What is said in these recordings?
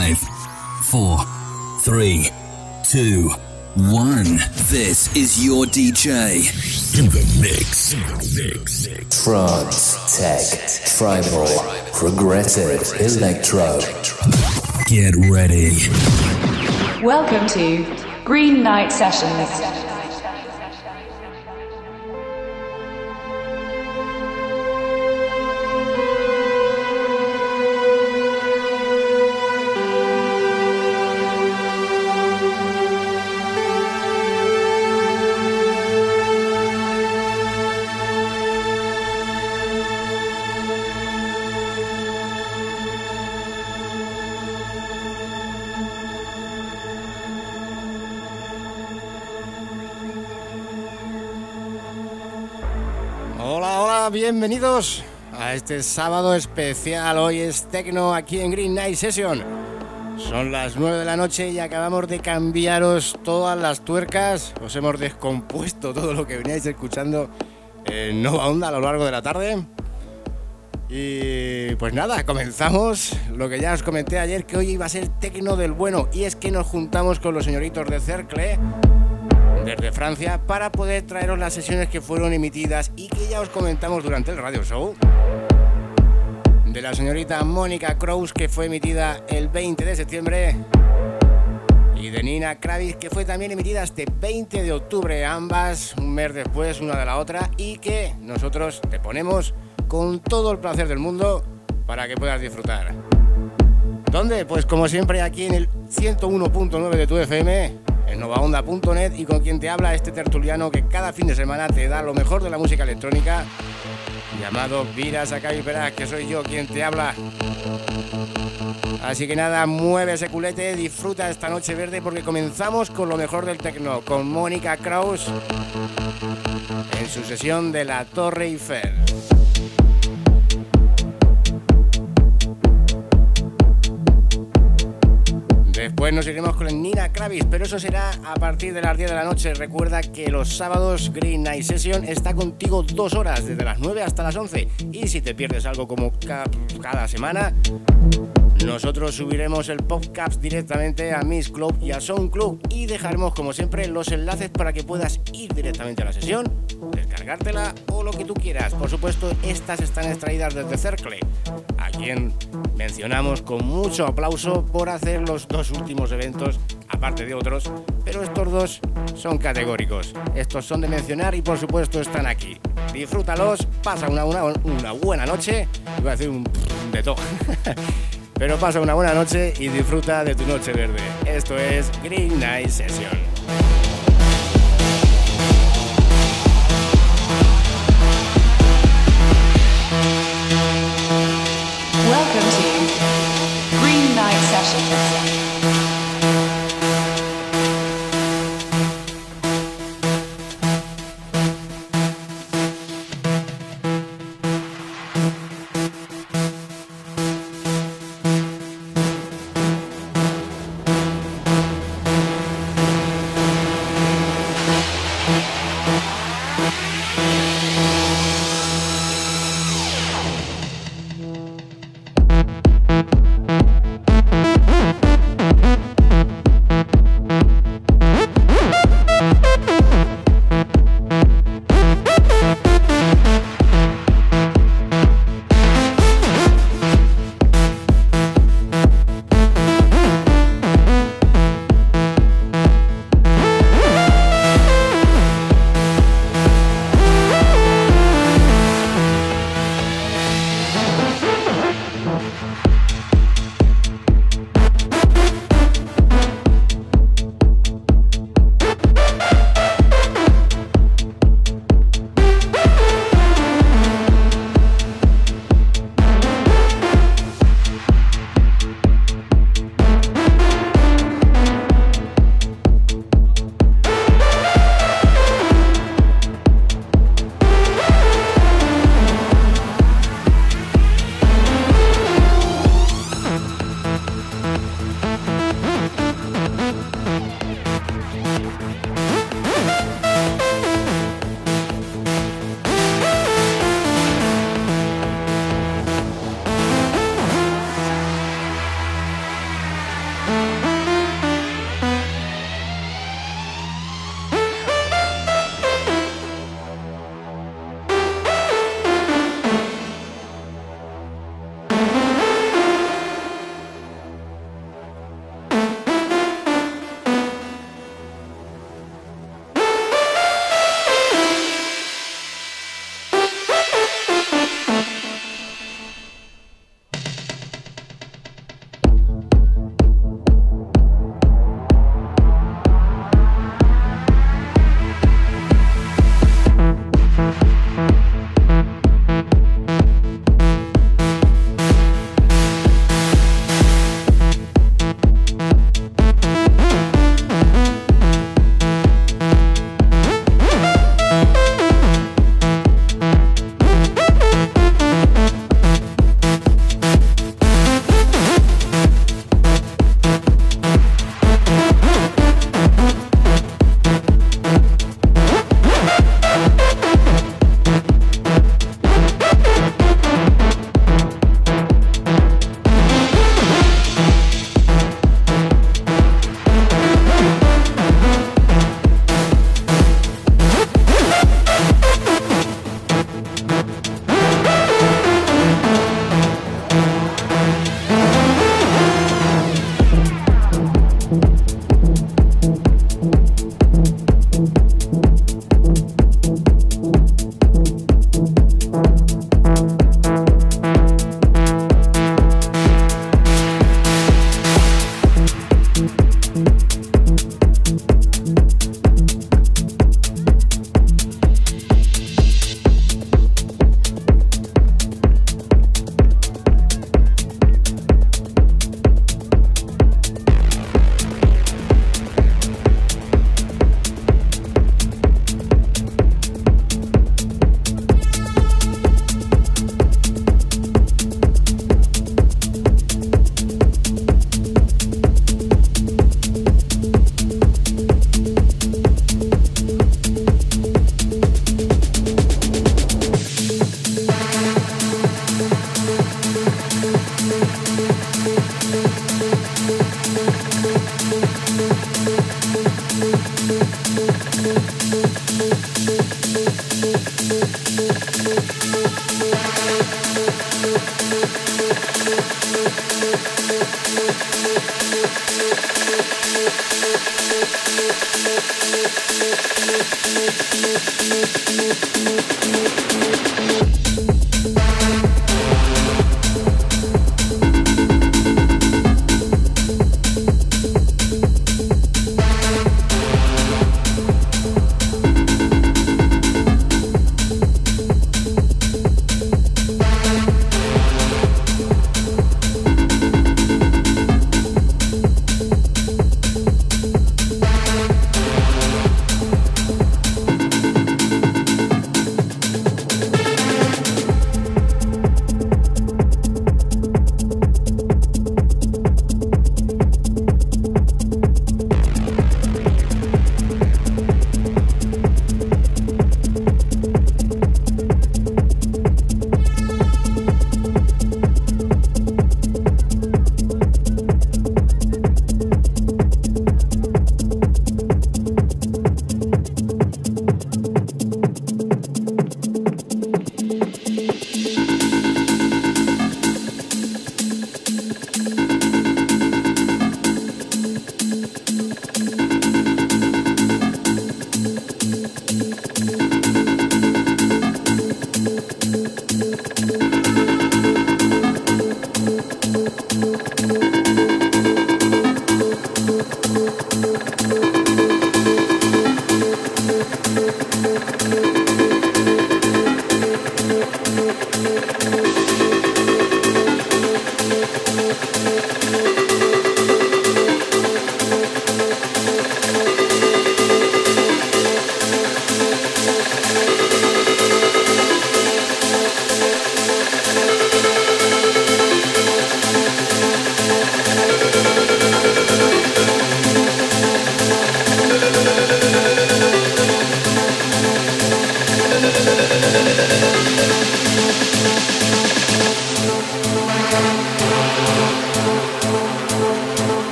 Five, four, three, two, one. This is your DJ. In the mix. In the mix. Trance, tech, tribal, progressive, electro. Get ready. Welcome to Green Night Sessions. Bienvenidos a este sábado especial. Hoy es Tecno aquí en Green Night Session. Son las 9 de la noche y acabamos de cambiaros todas las tuercas. Os hemos descompuesto todo lo que veníais escuchando en Nova Onda a lo largo de la tarde. Y pues nada, comenzamos lo que ya os comenté ayer que hoy iba a ser Tecno del bueno y es que nos juntamos con los señoritos de Cercle desde Francia para poder traeros las sesiones que fueron emitidas y que ya os comentamos durante el radio show. De la señorita Mónica Kraus que fue emitida el 20 de septiembre y de Nina Kravis que fue también emitida este 20 de octubre, ambas un mes después una de la otra y que nosotros te ponemos con todo el placer del mundo para que puedas disfrutar. ¿Dónde? Pues como siempre aquí en el 101.9 de tu FM en novaonda.net y con quien te habla este tertuliano que cada fin de semana te da lo mejor de la música electrónica, llamado Vira Sakai Peraz, que soy yo quien te habla. Así que nada, mueve ese culete, disfruta esta noche verde porque comenzamos con lo mejor del tecno, con Mónica Kraus en su sesión de la Torre Eiffel. Después nos iremos con Nina Kravis, pero eso será a partir de las 10 de la noche. Recuerda que los sábados Green Night Session está contigo dos horas, desde las 9 hasta las 11. Y si te pierdes algo como cada semana, nosotros subiremos el podcast directamente a Miss Club y a Sound Club y dejaremos como siempre los enlaces para que puedas ir directamente a la sesión, descargártela o lo que tú quieras. Por supuesto, estas están extraídas desde Cercle, a quien mencionamos con mucho aplauso por hacer los dos últimos eventos, aparte de otros, pero estos dos son categóricos. Estos son de mencionar y por supuesto están aquí. Disfrútalos, pasa una, buena noche, iba a decir un de todo. Pero pasa una buena noche y disfruta de tu noche verde. Esto es Green Night Session.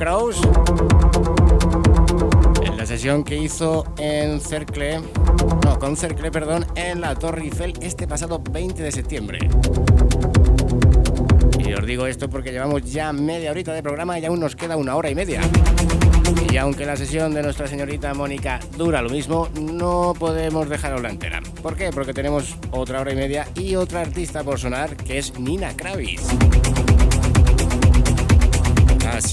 Kraus. En la sesión que hizo en Cercle, no, con Cercle, perdón, en la Torre Eiffel este pasado 20 de septiembre. Y os digo esto porque llevamos ya media horita de programa y aún nos queda una hora y media. Y aunque la sesión de nuestra señorita Mónica dura lo mismo, no podemos dejarla la entera. ¿Por qué? Porque tenemos otra hora y media y otra artista por sonar que es Nina Kravis.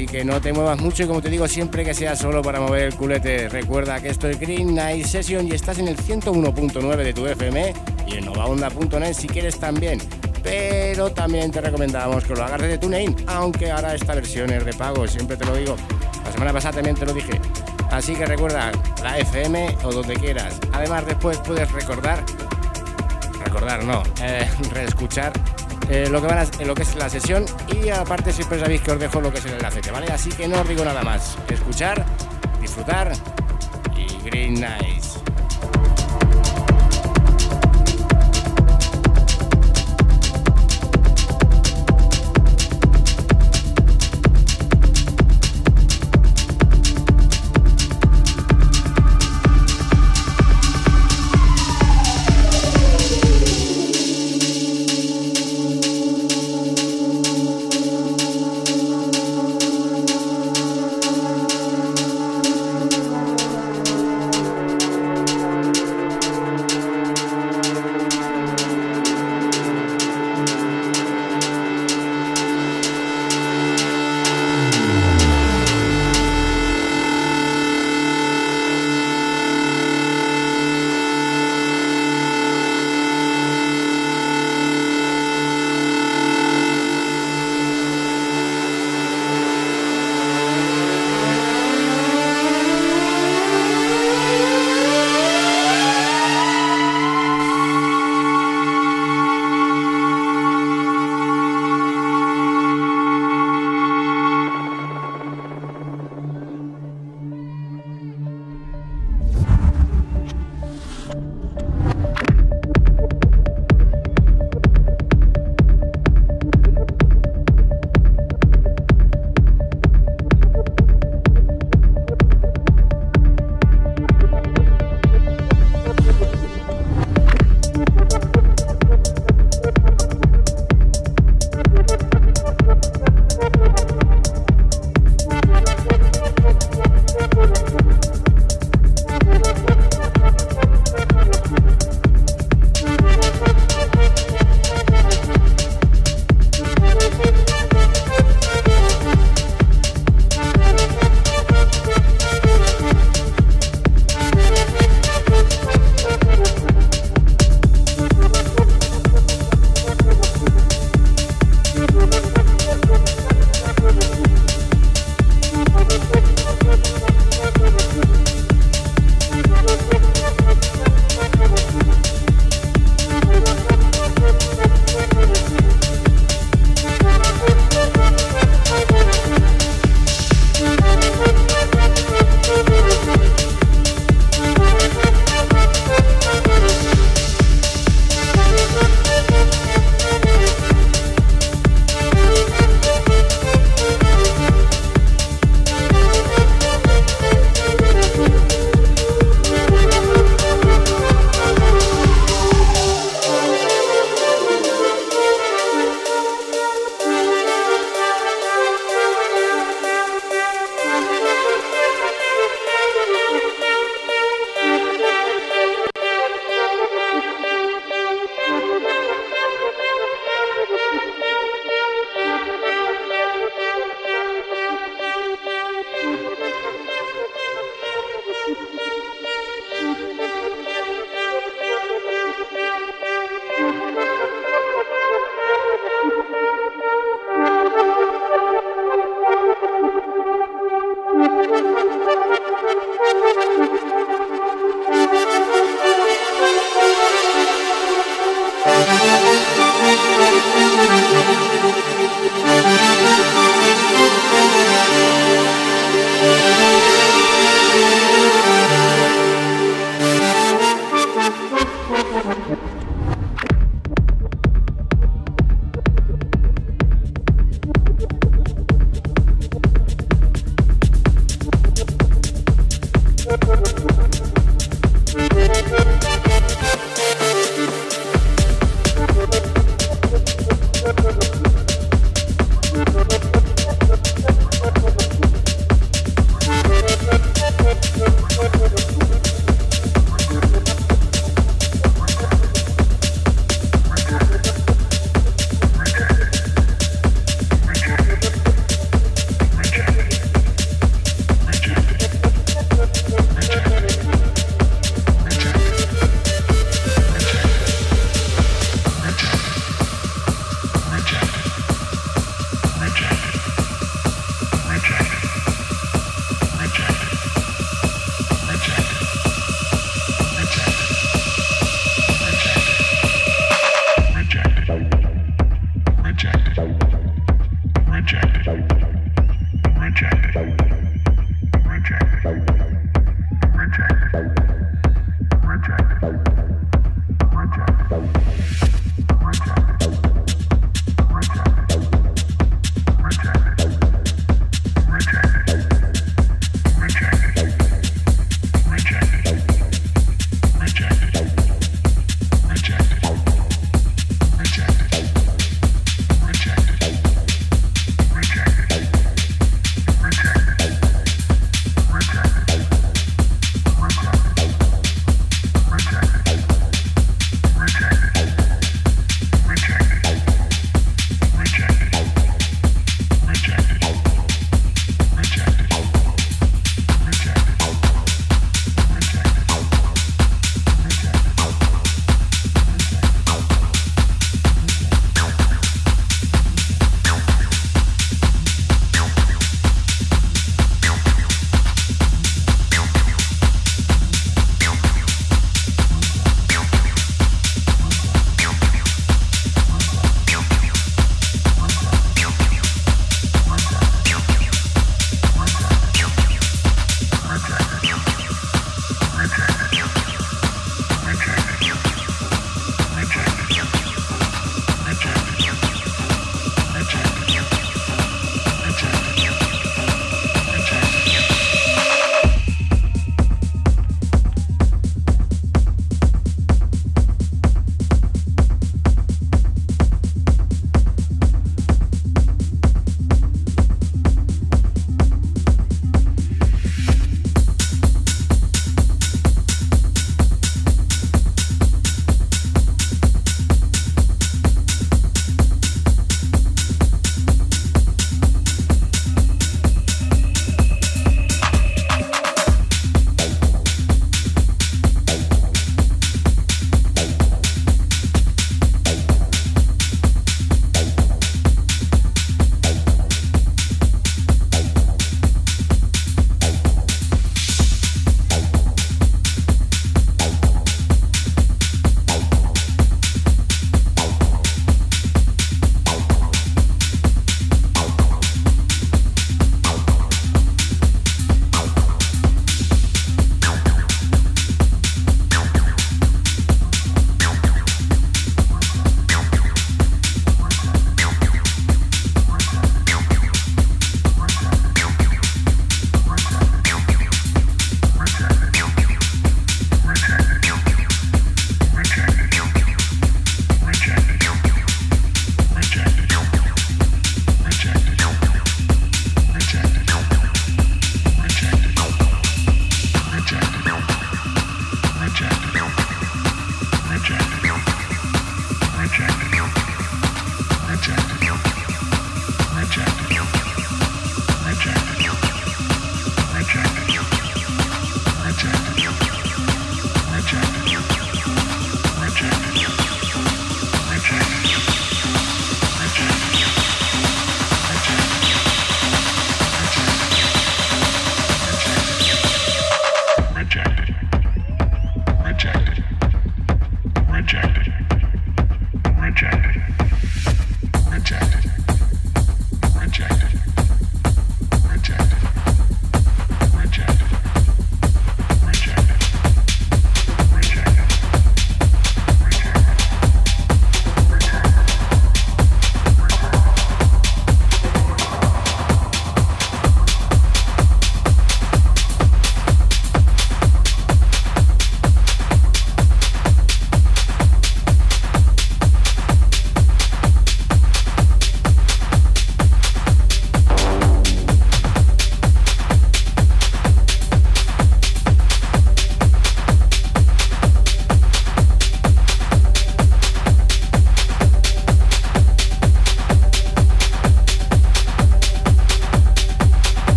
Así que no te muevas mucho y como te digo siempre que sea solo para mover el culete. Recuerda que esto es Green Night Session y estás en el 101.9 de tu FM y en novaonda.net si quieres también. Pero también te recomendamos que lo hagas desde TuneIn, aunque ahora esta versión es de pago, siempre te lo digo. La semana pasada también te lo dije. Así que recuerda la FM o donde quieras. Además después puedes recordar, recordar no, eh, reescuchar eh, lo, que van lo que es la sesión y aparte siempre sabéis que os dejo lo que es el enlace, ¿vale? Así que no os digo nada más. Escuchar, disfrutar y green nice.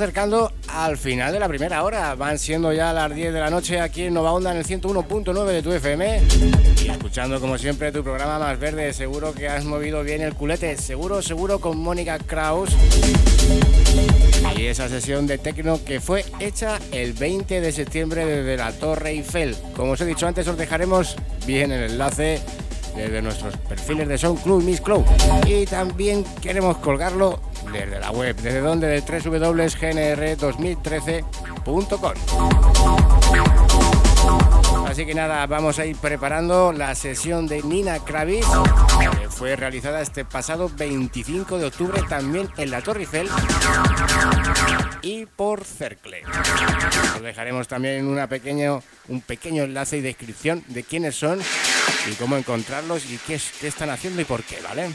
Acercando al final de la primera hora. Van siendo ya las 10 de la noche aquí en Nova Onda en el 101.9 de tu FM. Y escuchando como siempre tu programa más verde. Seguro que has movido bien el culete. Seguro, seguro con Mónica Kraus. Y esa sesión de tecno que fue hecha el 20 de septiembre desde la Torre Eiffel. Como os he dicho antes, os dejaremos bien el enlace desde nuestros perfiles de SoundCloud, Miss Cloud. Y también queremos colgarlo desde la web, desde donde de www.gnr2013.com. Así que nada, vamos a ir preparando la sesión de Nina Kravis, que fue realizada este pasado 25 de octubre también en la Torre Eiffel y por Cercle. Os dejaremos también una pequeño, un pequeño enlace y descripción de quiénes son y cómo encontrarlos y qué, qué están haciendo y por qué, ¿vale?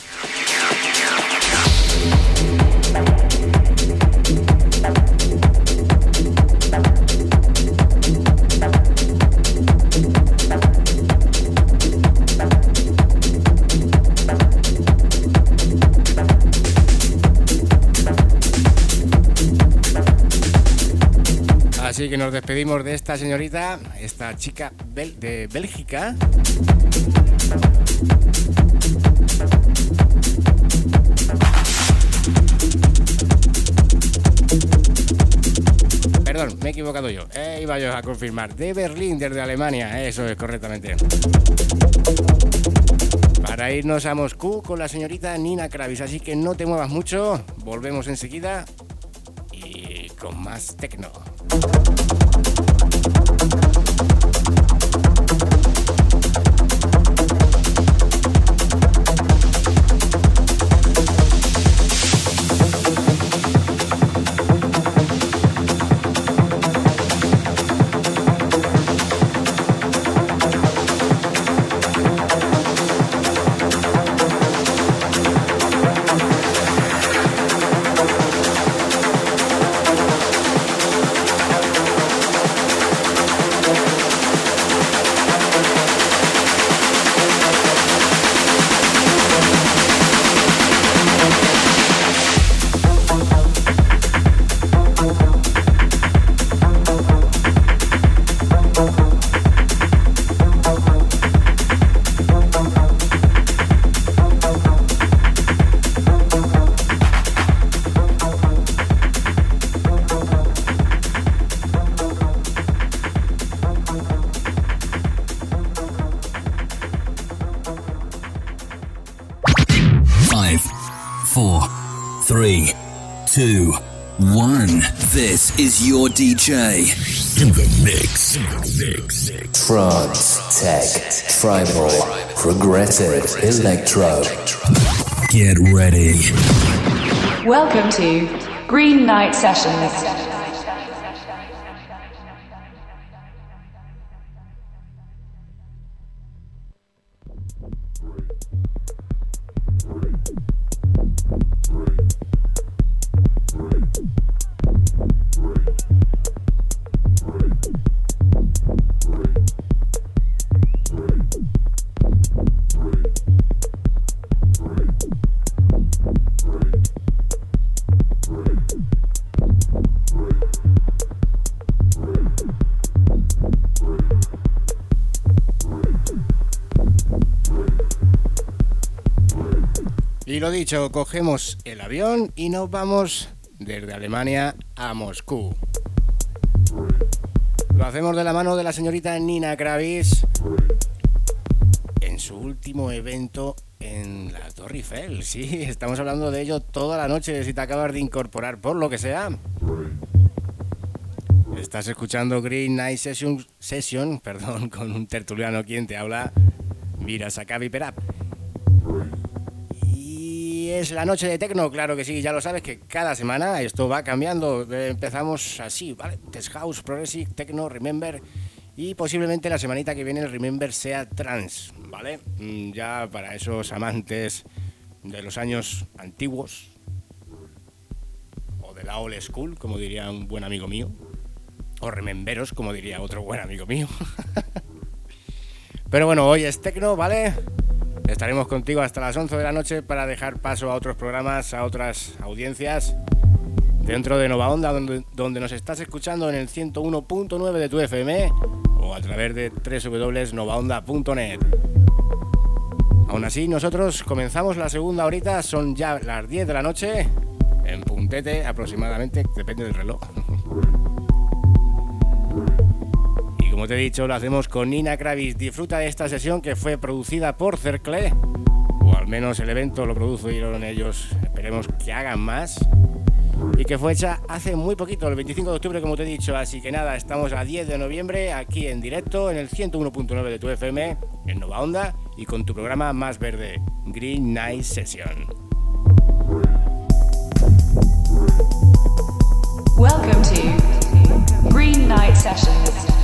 Así que nos despedimos de esta señorita, esta chica de Bélgica. Perdón, me he equivocado yo. Eh, iba yo a confirmar. De Berlín, desde Alemania. Eso es correctamente. Para irnos a Moscú con la señorita Nina Kravis. Así que no te muevas mucho. Volvemos enseguida. Y con más tecno. Is your DJ. In the mix. In the mix. Trance, tech, tribal, progressive, electro. Get ready. Welcome to Green Night Sessions. Lo dicho, cogemos el avión y nos vamos desde Alemania a Moscú. Lo hacemos de la mano de la señorita Nina Kravis en su último evento en la Torre Eiffel. Sí, estamos hablando de ello toda la noche si te acabas de incorporar por lo que sea. Estás escuchando Green Night Session, Session perdón, con un tertuliano quien te habla, Mira Sakabi Perap es la noche de tecno, claro que sí, ya lo sabes que cada semana esto va cambiando. Empezamos así, ¿vale? Test House, Progressive, Tecno, Remember y posiblemente la semanita que viene el Remember sea trans, ¿vale? Mm, ya para esos amantes de los años antiguos o de la old school, como diría un buen amigo mío, o rememberos, como diría otro buen amigo mío. Pero bueno, hoy es tecno, ¿vale? Estaremos contigo hasta las 11 de la noche para dejar paso a otros programas, a otras audiencias. Dentro de Nova Onda, donde, donde nos estás escuchando en el 101.9 de tu FM o a través de www.novaonda.net. Aún así, nosotros comenzamos la segunda horita, son ya las 10 de la noche, en puntete aproximadamente, depende del reloj. Como te he dicho, lo hacemos con Nina Kravis. Disfruta de esta sesión que fue producida por Cercle, o al menos el evento lo produjeron ellos. Esperemos que hagan más. Y que fue hecha hace muy poquito, el 25 de octubre, como te he dicho. Así que nada, estamos a 10 de noviembre aquí en directo en el 101.9 de tu FM, en Nova Onda, y con tu programa más verde, Green Night Session. Welcome to Green Night Sessions.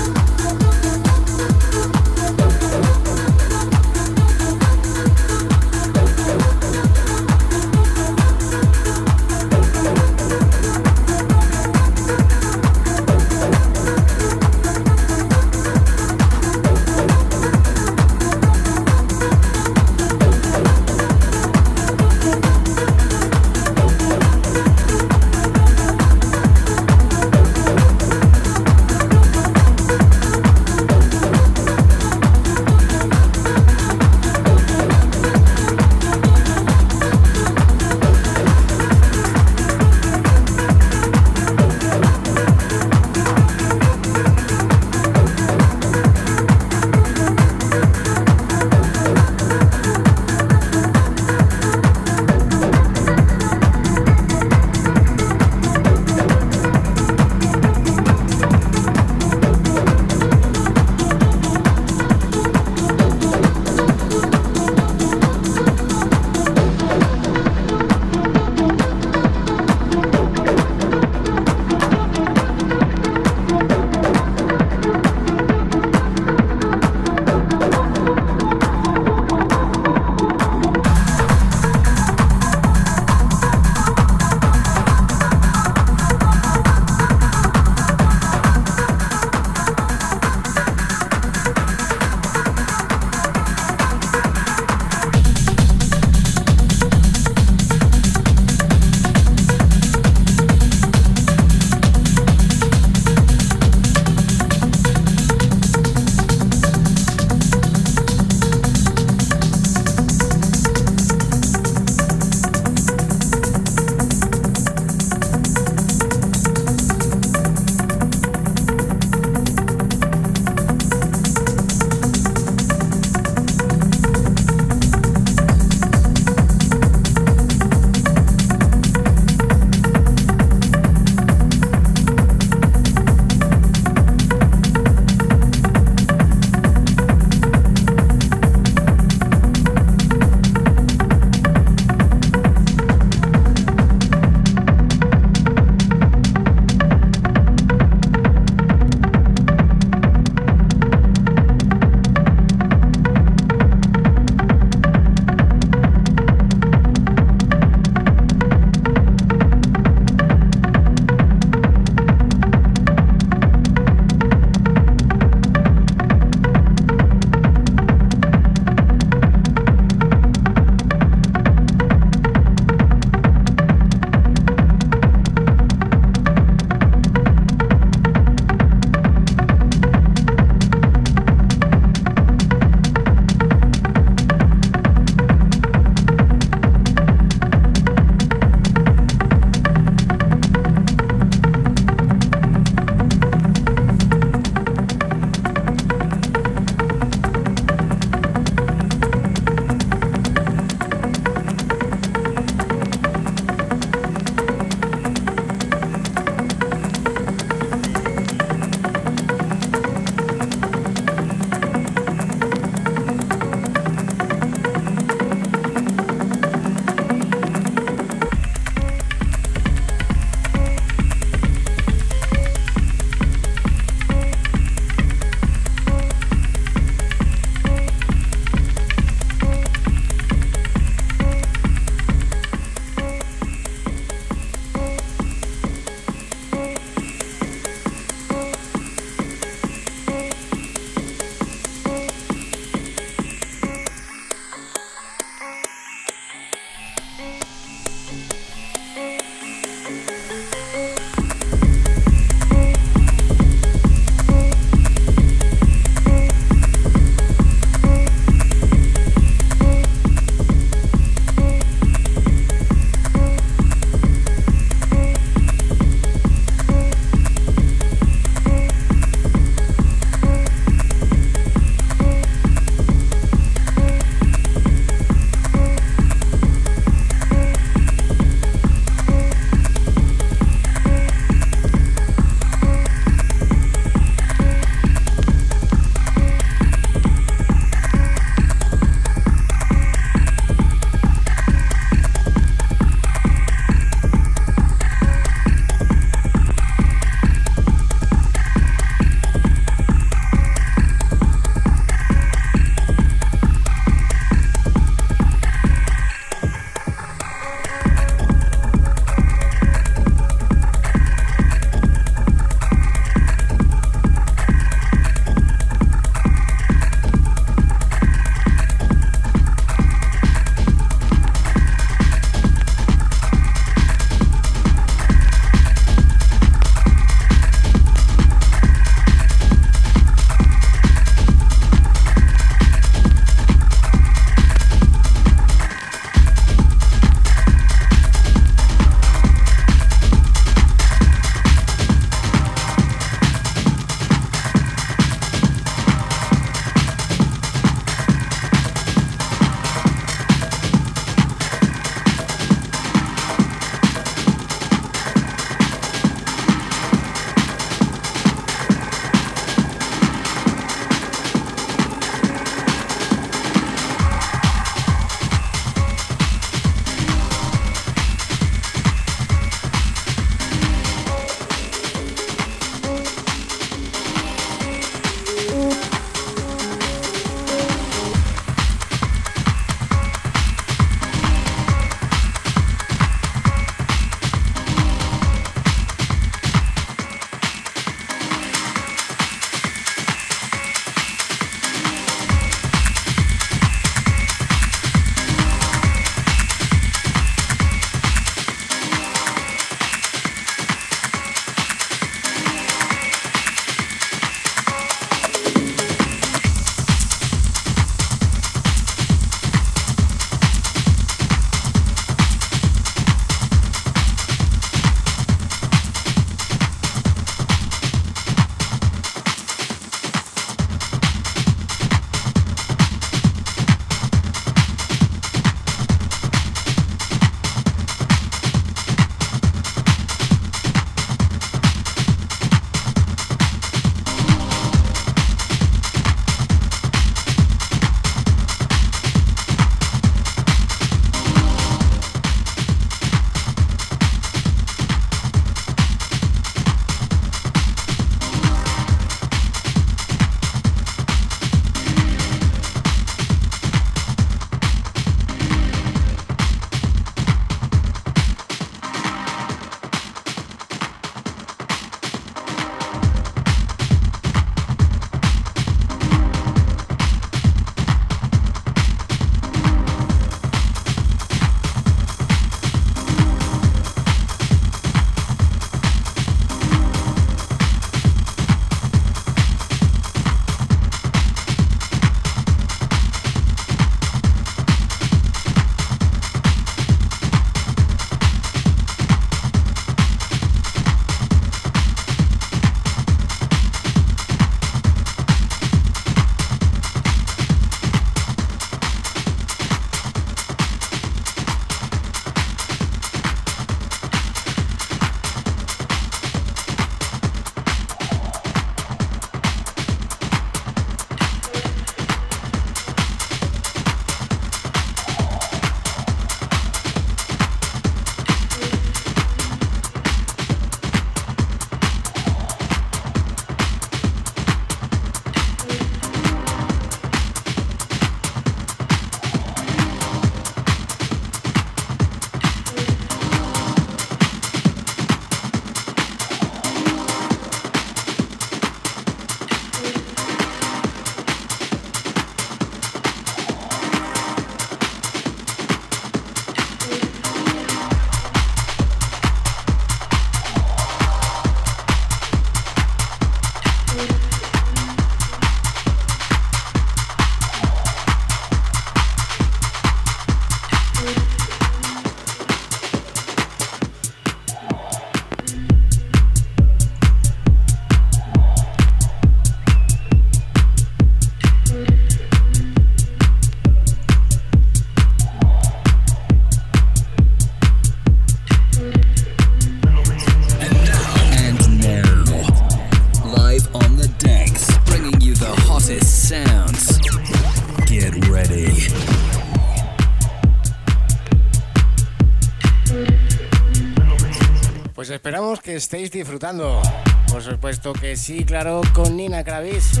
Esperamos que estéis disfrutando. Por supuesto que sí, claro, con Nina Kravis.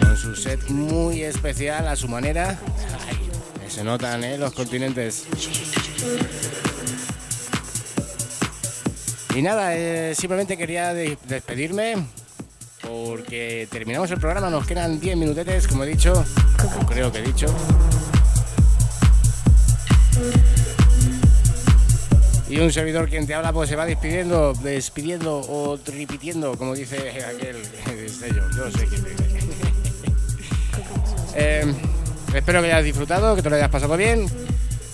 Con su set muy especial a su manera. se notan, ¿eh? Los continentes. Y nada, eh, simplemente quería despedirme porque terminamos el programa, nos quedan 10 minutetes, como he dicho, creo que he dicho. Y un servidor quien te habla pues se va despidiendo, despidiendo o repitiendo, como dice aquel yo sé quién dice. eh, espero que hayas disfrutado, que te lo hayas pasado bien,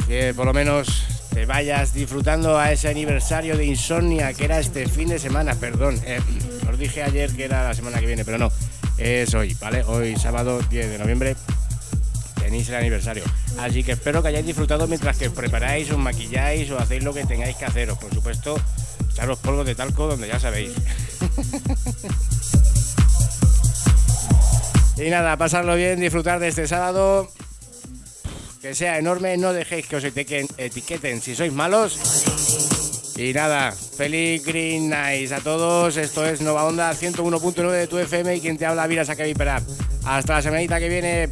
que por lo menos te vayas disfrutando a ese aniversario de Insomnia que era este fin de semana, perdón. Eh, os dije ayer que era la semana que viene, pero no, es hoy, ¿vale? Hoy sábado 10 de noviembre tenéis el aniversario. Así que espero que hayáis disfrutado mientras que os preparáis, os maquilláis o hacéis lo que tengáis que haceros. Por supuesto, echaros polvos de talco donde ya sabéis. y nada, pasarlo bien, disfrutar de este sábado. Que sea enorme, no dejéis que os etiqueten si sois malos. Y nada, feliz Green Nights a todos. Esto es Nova Onda 101.9 de tu FM y quien te habla, Vira Saquevipera. Hasta la semanita que viene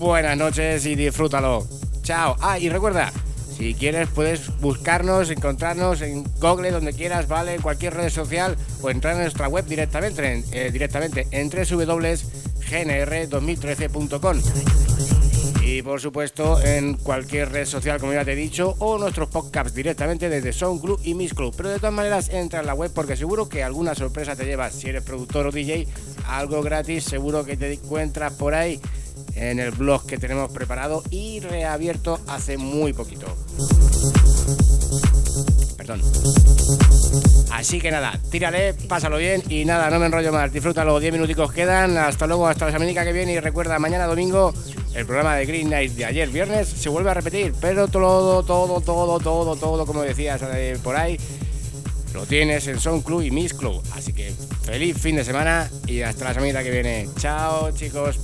buenas noches y disfrútalo. Chao. Ah, y recuerda, si quieres puedes buscarnos, encontrarnos en Google, donde quieras, ¿vale? En cualquier red social o entrar en nuestra web directamente, en, eh, directamente en www.gnr2013.com. Y por supuesto en cualquier red social, como ya te he dicho, o nuestros podcasts directamente desde SoundClub y Miss Club. Pero de todas maneras, entra en la web porque seguro que alguna sorpresa te llevas. Si eres productor o DJ, algo gratis, seguro que te encuentras por ahí en el blog que tenemos preparado y reabierto hace muy poquito. Perdón. Así que nada, tírale, pásalo bien y nada, no me enrollo más. Disfrútalo, 10 minuticos quedan. Hasta luego, hasta la semana que viene. Y recuerda, mañana domingo, el programa de Green Night de ayer viernes se vuelve a repetir, pero todo, todo, todo, todo, todo, como decías eh, por ahí, lo tienes en Sound Club y Miss Club. Así que feliz fin de semana y hasta la semana que viene. Chao, chicos.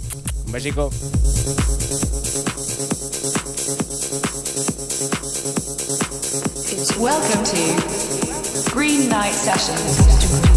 Un besico. Welcome to Green Night Sessions.